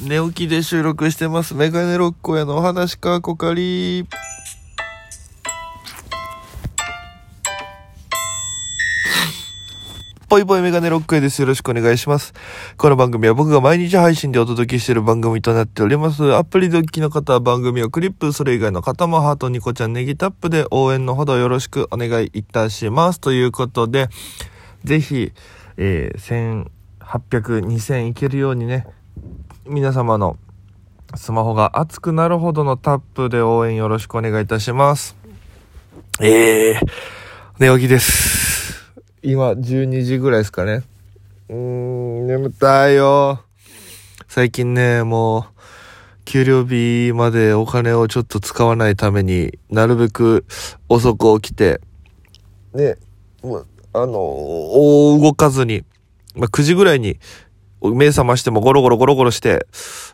寝起きで収録してます。メガネロッコへのお話か、こかり。ぽいぽいメガネロックへです。よろしくお願いします。この番組は僕が毎日配信でお届けしている番組となっております。アプリでお聞きの方は番組をクリップ、それ以外の方もハート、ニコちゃん、ネギタップで応援のほどよろしくお願いいたします。ということで、ぜひ、えー、1800、2000いけるようにね、皆様のスマホが熱くなるほどのタップで応援よろしくお願いいたします。えー、寝起きです。今12時ぐらいですかね。うーん、眠たいよ。最近ね、もう、給料日までお金をちょっと使わないためになるべく遅く起きて、ね、もうあの、動かずに、まあ、9時ぐらいに目覚ましてもゴロゴロゴロゴロして、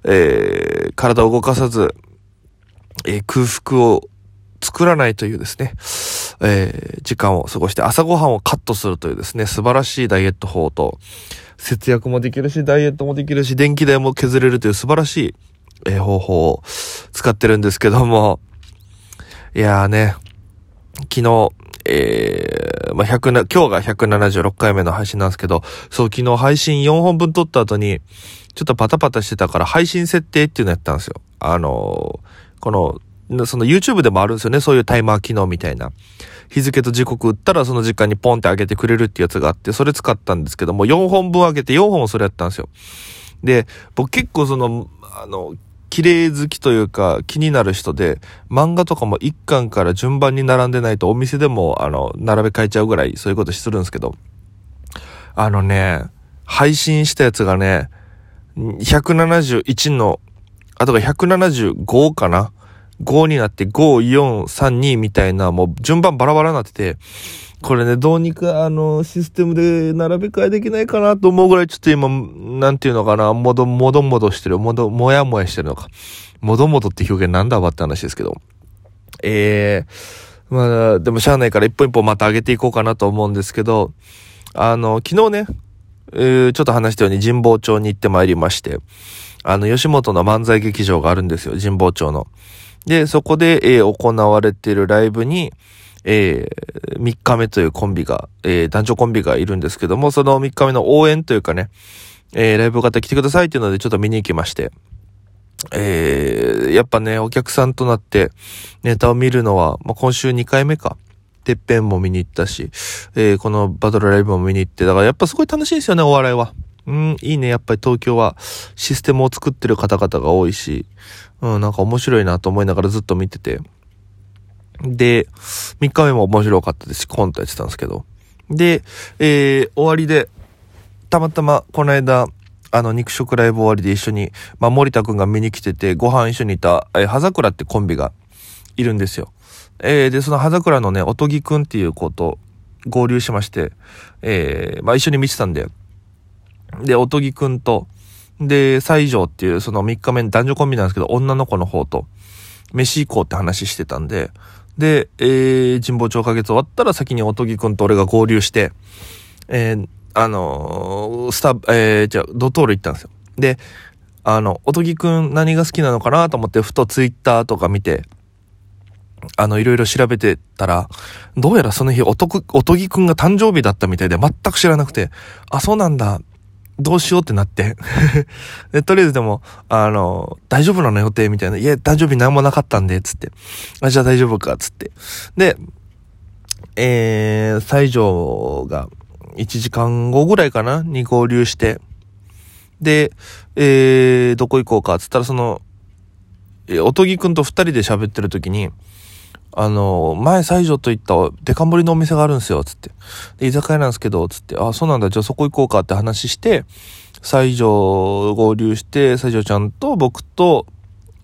えー、体を動かさず、えー空腹を作らないというですね、えー時間を過ごして朝ごはんをカットするというですね、素晴らしいダイエット法と、節約もできるし、ダイエットもできるし、電気代も削れるという素晴らしい、えー方法を使ってるんですけども、いやーね、昨日、えー、まあ、100な、今日が176回目の配信なんですけど、そう、昨日配信4本分撮った後に、ちょっとパタパタしてたから配信設定っていうのやったんですよ。あのーこの、その YouTube でもあるんですよね。そういうタイマー機能みたいな。日付と時刻打ったらその時間にポンって上げてくれるってやつがあって、それ使ったんですけども、4本分上げて4本それやったんですよ。で、僕結構その、あの、綺麗好きというか気になる人で、漫画とかも1巻から順番に並んでないとお店でも、あの、並べ替えちゃうぐらいそういうことするんですけど、あのね、配信したやつがね、171の、あとが175かな ?5 になって5、4、3、2みたいな、もう順番バラバラになってて、これね、どうにかあの、システムで並べ替えできないかなと思うぐらいちょっと今、なんていうのかな、もど、もどもどしてる、もど、もやもやしてるのか。もどもどって表現なんだわって話ですけど。ええまあ、でもしゃあないから一本一本また上げていこうかなと思うんですけど、あの、昨日ね、えーちょっと話したように神保町に行ってまいりまして、あの、吉本の漫才劇場があるんですよ、神保町の。で、そこで、えー行われているライブに、えー、3日目というコンビが、えー男女コンビがいるんですけども、その3日目の応援というかね、えーライブ方来てくださいっていうのでちょっと見に行きまして、えーやっぱね、お客さんとなってネタを見るのは、まあ、今週2回目か。てっぺんも見に行ったし、えーこのバトルライブも見に行って、だからやっぱすごい楽しいですよね、お笑いは。うん、いいね。やっぱり東京はシステムを作ってる方々が多いし、うん、なんか面白いなと思いながらずっと見てて。で、3日目も面白かったですし、コントやってたんですけど。で、えー終わりで、たまたまこの間、あの、肉食ライブ終わりで一緒に、まあ、森田くんが見に来てて、ご飯一緒にいた、えー、葉桜ってコンビがいるんですよ。えーで、その葉桜のね、おとぎくんっていう子と合流しまして、えーまあ、一緒に見てたんで、で、おとぎくんと、で、西条っていう、その3日目男女コンビなんですけど、女の子の方と、飯行こうって話してたんで、で、えー、神保町花月終わったら先におとぎくんと俺が合流して、えー、あのースタ、えー、じゃあ、ドトール行ったんですよ。で、あの、おとぎくん何が好きなのかなと思って、ふとツイッターとか見て、あの、いろいろ調べてたら、どうやらその日、おとく、おとぎくんが誕生日だったみたいで、全く知らなくて、あ、そうなんだ。どうしようってなって。で、とりあえずでも、あの、大丈夫なの予定みたいな。いや、誕生日何もなかったんで、つって。あ、じゃあ大丈夫か、つって。で、えー、西条が1時間後ぐらいかなに合流して、で、えー、どこ行こうか、つったらその、えおとぎくんと二人で喋ってる時に、あの、前西条と行ったデカ盛りのお店があるんですよ、つって。で、居酒屋なんですけど、つって、あ、そうなんだ、じゃあそこ行こうかって話して、西条合流して、西条ちゃんと僕と、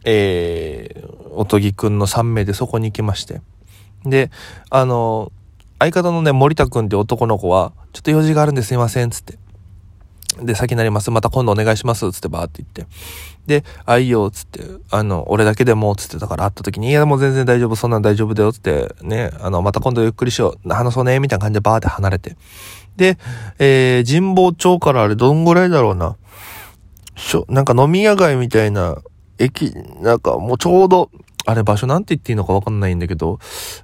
えー、おとぎくんの3名でそこに行きまして。で、あの、相方のね、森田くんって男の子は、ちょっと用事があるんですいません、つって。で、先になります。また今度お願いします。つってバーって言って。で、あ、いいよ。つって、あの、俺だけでも、つってたから会った時に、いや、もう全然大丈夫。そんなん大丈夫だよ。つって、ね、あの、また今度ゆっくりしよう。話そうね。みたいな感じでバーって離れて。で、えー、神保町からあれどんぐらいだろうな。ちょ、なんか飲み屋街みたいな、駅、なんかもうちょうど、あれ場所なんて言っていいのかわかんないんだけど、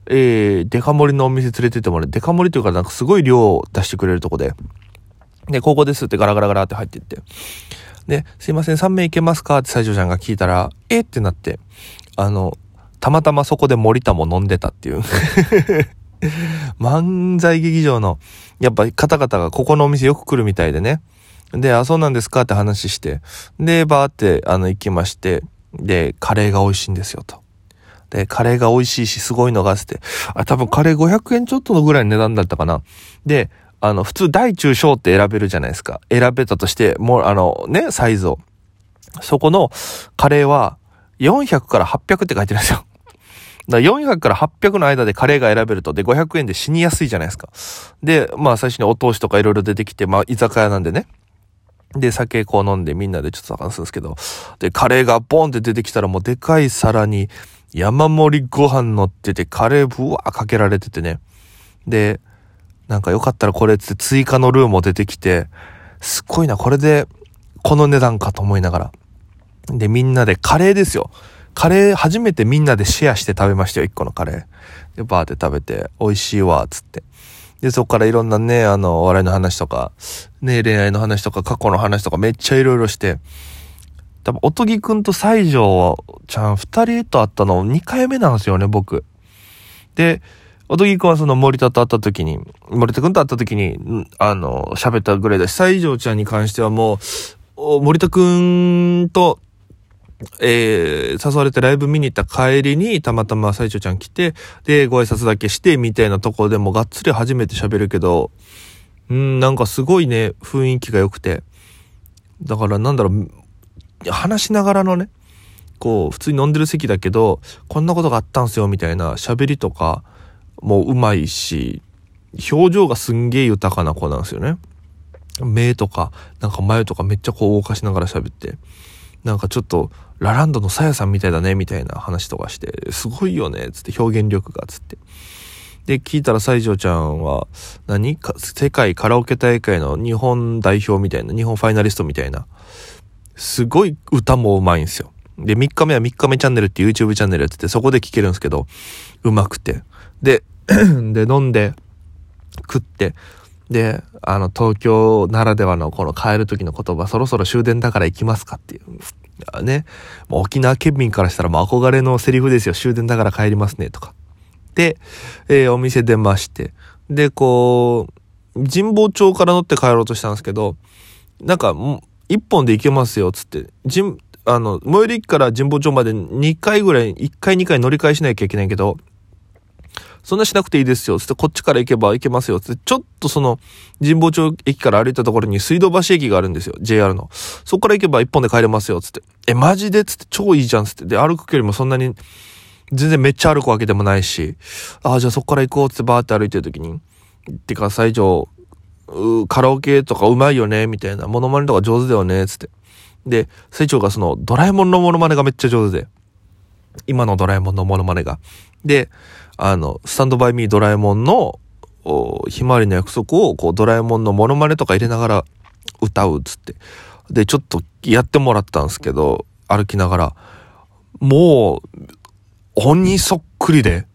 えー、デカ盛りのお店連れてってもらって、デカ盛りというかなんかすごい量を出してくれるとこで、で、ここですってガラガラガラって入っていって、で、すいません、3名いけますか？って西条ちゃんが聞いたら、え？ってなって、あの、たまたまそこで森田も飲んでたっていう。漫才劇場の、やっぱ方々がここのお店よく来るみたいでね。で、あ、そうなんですか？って話して、で、バーって、あの、行きまして、で、カレーが美味しいんですよ、と。で、カレーが美味しいし、すごいのがって、あ、多分カレー500円ちょっとのぐらいの値段だったかな。で、あの、普通大中小って選べるじゃないですか。選べたとして、もう、あの、ね、サイズを。そこのカレーは、400から800って書いてるんですよ。だか400から800の間でカレーが選べると、で、500円で死にやすいじゃないですか。で、まあ最初にお通しとかいろいろ出てきて、まあ居酒屋なんでね。で、酒こう飲んでみんなでちょっと話すんですけど、で、カレーがボンって出てきたらもうでかい皿に山盛りご飯乗ってて、カレーブワーかけられててね。で、なんかよかったらこれって追加のルーも出てきて、すっごいな、これでこの値段かと思いながら。で、みんなでカレーですよ。カレー初めてみんなでシェアして食べましたよ、一個のカレー。で、バーって食べて、美味しいわ、つって。で、そこからいろんなね、あの、お笑いの話とか、ね、恋愛の話とか、過去の話とかめっちゃいろいろして、多分、おとぎくんと西条ちゃん二人と会ったの2回目なんですよね、僕。で、おとぎくんはその森田と会った時に、森田くんと会った時に、あの、喋ったぐらいだし、西条ちゃんに関してはもう、森田くんとえー、誘われてライブ見に行った帰りに、たまたま最初ちゃん来て、で、ご挨拶だけして、みたいなところでもがっつり初めて喋るけど、うん、なんかすごいね、雰囲気が良くて。だからなんだろう、話しながらのね、こう、普通に飲んでる席だけど、こんなことがあったんすよ、みたいな喋りとか、もう上手いし、表情がすんげえ豊かな子なんですよね。目とか、なんか眉とかめっちゃこう動かしながら喋って。なんかちょっと、ラランドのさやさんみたいだね、みたいな話とかして、すごいよね、つって表現力が、つって。で、聞いたら西条ちゃんは何、世界カラオケ大会の日本代表みたいな、日本ファイナリストみたいな、すごい歌もうまいんですよ。で、3日目は3日目チャンネルって YouTube チャンネルやってて、そこで聴けるんですけど、うまくて。で、で、飲んで、食って、で、あの、東京ならではのこの帰る時の言葉、そろそろ終電だから行きますかっていう。ね。もう沖縄県民からしたらもう憧れのセリフですよ。終電だから帰りますね、とか。で、えー、お店出まして。で、こう、神保町から乗って帰ろうとしたんですけど、なんか、一本で行けますよ、つって。神、あの、最寄り駅から神保町まで2回ぐらい、1回2回乗り換えしなきゃいけないけど、そんなしなくていいですよ。つって、こっちから行けば行けますよ。つって、ちょっとその、神保町駅から歩いたところに水道橋駅があるんですよ。JR の。そこから行けば一本で帰れますよ。つって。え、マジで？つって、超いいじゃん。つって。で、歩く距離もそんなに、全然めっちゃ歩くわけでもないし、ああ、じゃあそこから行こう。つってバーって歩いてる時に、ってか、最初、カラオケとかうまいよね？みたいな。モノマネとか上手だよね？つって。で、成長がその、ドラえもんのモノマネがめっちゃ上手で。今のドラえもんのモノマネが。で、あの、スタンドバイミードラえもんの、ひまわりの約束を、こう、ドラえもんのモノマネとか入れながら歌うっつって。で、ちょっとやってもらったんですけど、歩きながら、もう、本人そっくりで、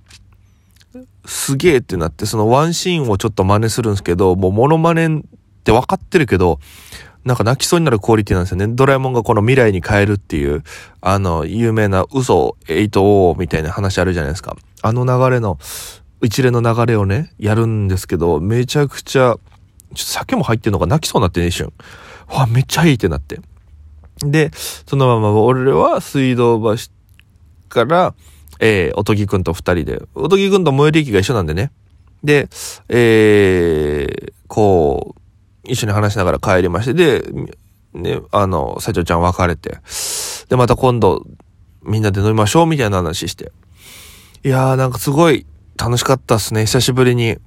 すげえってなって、そのワンシーンをちょっと真似するんですけど、もうモノマネって分かってるけど、なんか泣きそうになるクオリティなんですよね。ドラえもんがこの未来に変えるっていう、あの、有名な嘘8みたいな話あるじゃないですか。あの流れの、一連の流れをね、やるんですけど、めちゃくちゃ、ちょっと酒も入ってんのか泣きそうになってね、一瞬。わ、めっちゃいいってなって。で、そのまま俺は水道橋から、えー、おとぎくんと二人で、おとぎくんと最寄り駅が一緒なんでね。で、えー、こう、一緒に話しながら帰りまして、で、ね、あの、社長ちゃん別れて、で、また今度、みんなで飲みましょうみたいな話して。いやーなんかすごい楽しかったっすね。久しぶりに、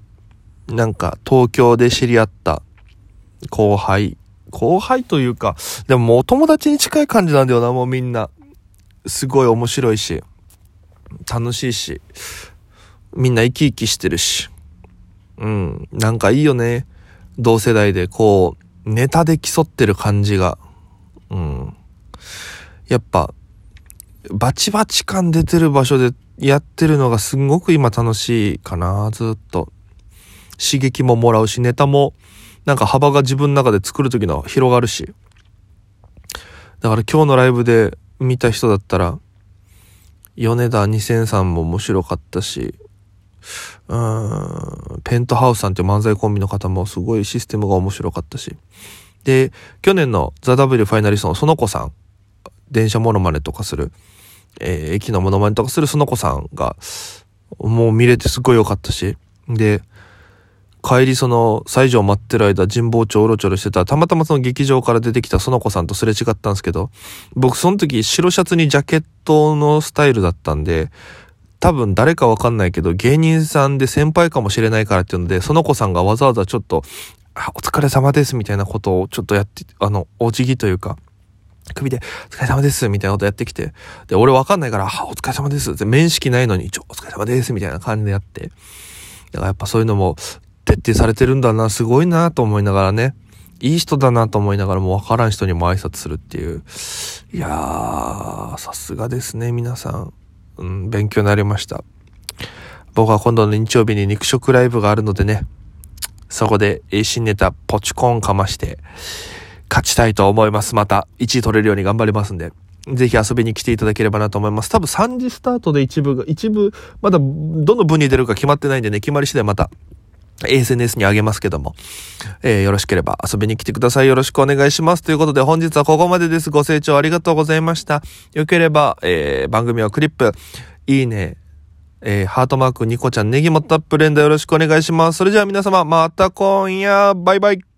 なんか東京で知り合った後輩。後輩というか、でももう友達に近い感じなんだよな、もうみんな。すごい面白いし、楽しいし、みんな生き生きしてるし。うん、なんかいいよね。同世代でこう、ネタで競ってる感じが、うん、やっぱ、バチバチ感出てる場所でやってるのがすごく今楽しいかな、ずっと。刺激ももらうし、ネタもなんか幅が自分の中で作る時の広がるし。だから今日のライブで見た人だったら、米田2003も面白かったし、うん、ペントハウスさんっていう漫才コンビの方もすごいシステムが面白かったし。で、去年のザ・ W ファイナリストの園子さん、電車モノマネとかする、えー、駅のモノマネとかする園子さんが、もう見れてすごい良かったし。で、帰りその西条待ってる間神保町うろちょろしてたたまたまその劇場から出てきた園子さんとすれ違ったんですけど僕その時白シャツにジャケットのスタイルだったんで多分誰かわかんないけど芸人さんで先輩かもしれないからっていうので園子さんがわざわざちょっと「あお疲れ様です」みたいなことをちょっとやってあのお辞儀というか首で、お疲れ様です、みたいなことやってきて、で、俺わかんないから、あ、お疲れ様です、って面識ないのに、ちょ、お疲れ様です、みたいな感じでやって、だからやっぱそういうのも、徹底されてるんだな、すごいなと思いながらね、いい人だなと思いながらも分からん人にも挨拶するっていう。いやー、さすがですね、皆さん。うん、勉強になりました。僕は今度の日曜日に肉食ライブがあるのでね、そこで新ネタポチコンかまして、勝ちたいと思います。また、1位取れるように頑張りますんで。ぜひ遊びに来ていただければなと思います。多分3時スタートで一部が、一部、まだどの部に出るか決まってないんでね、決まり次第また SNS にあげますけども、えー、よろしければ遊びに来てください。よろしくお願いします。ということで本日はここまでです。ご清聴ありがとうございました。よければ、えー、番組はクリップ、いいね、えー、ハートマーク、ニコちゃん、ネギもタップ連打よろしくお願いします。それじゃあ皆様、また今夜、バイバイ。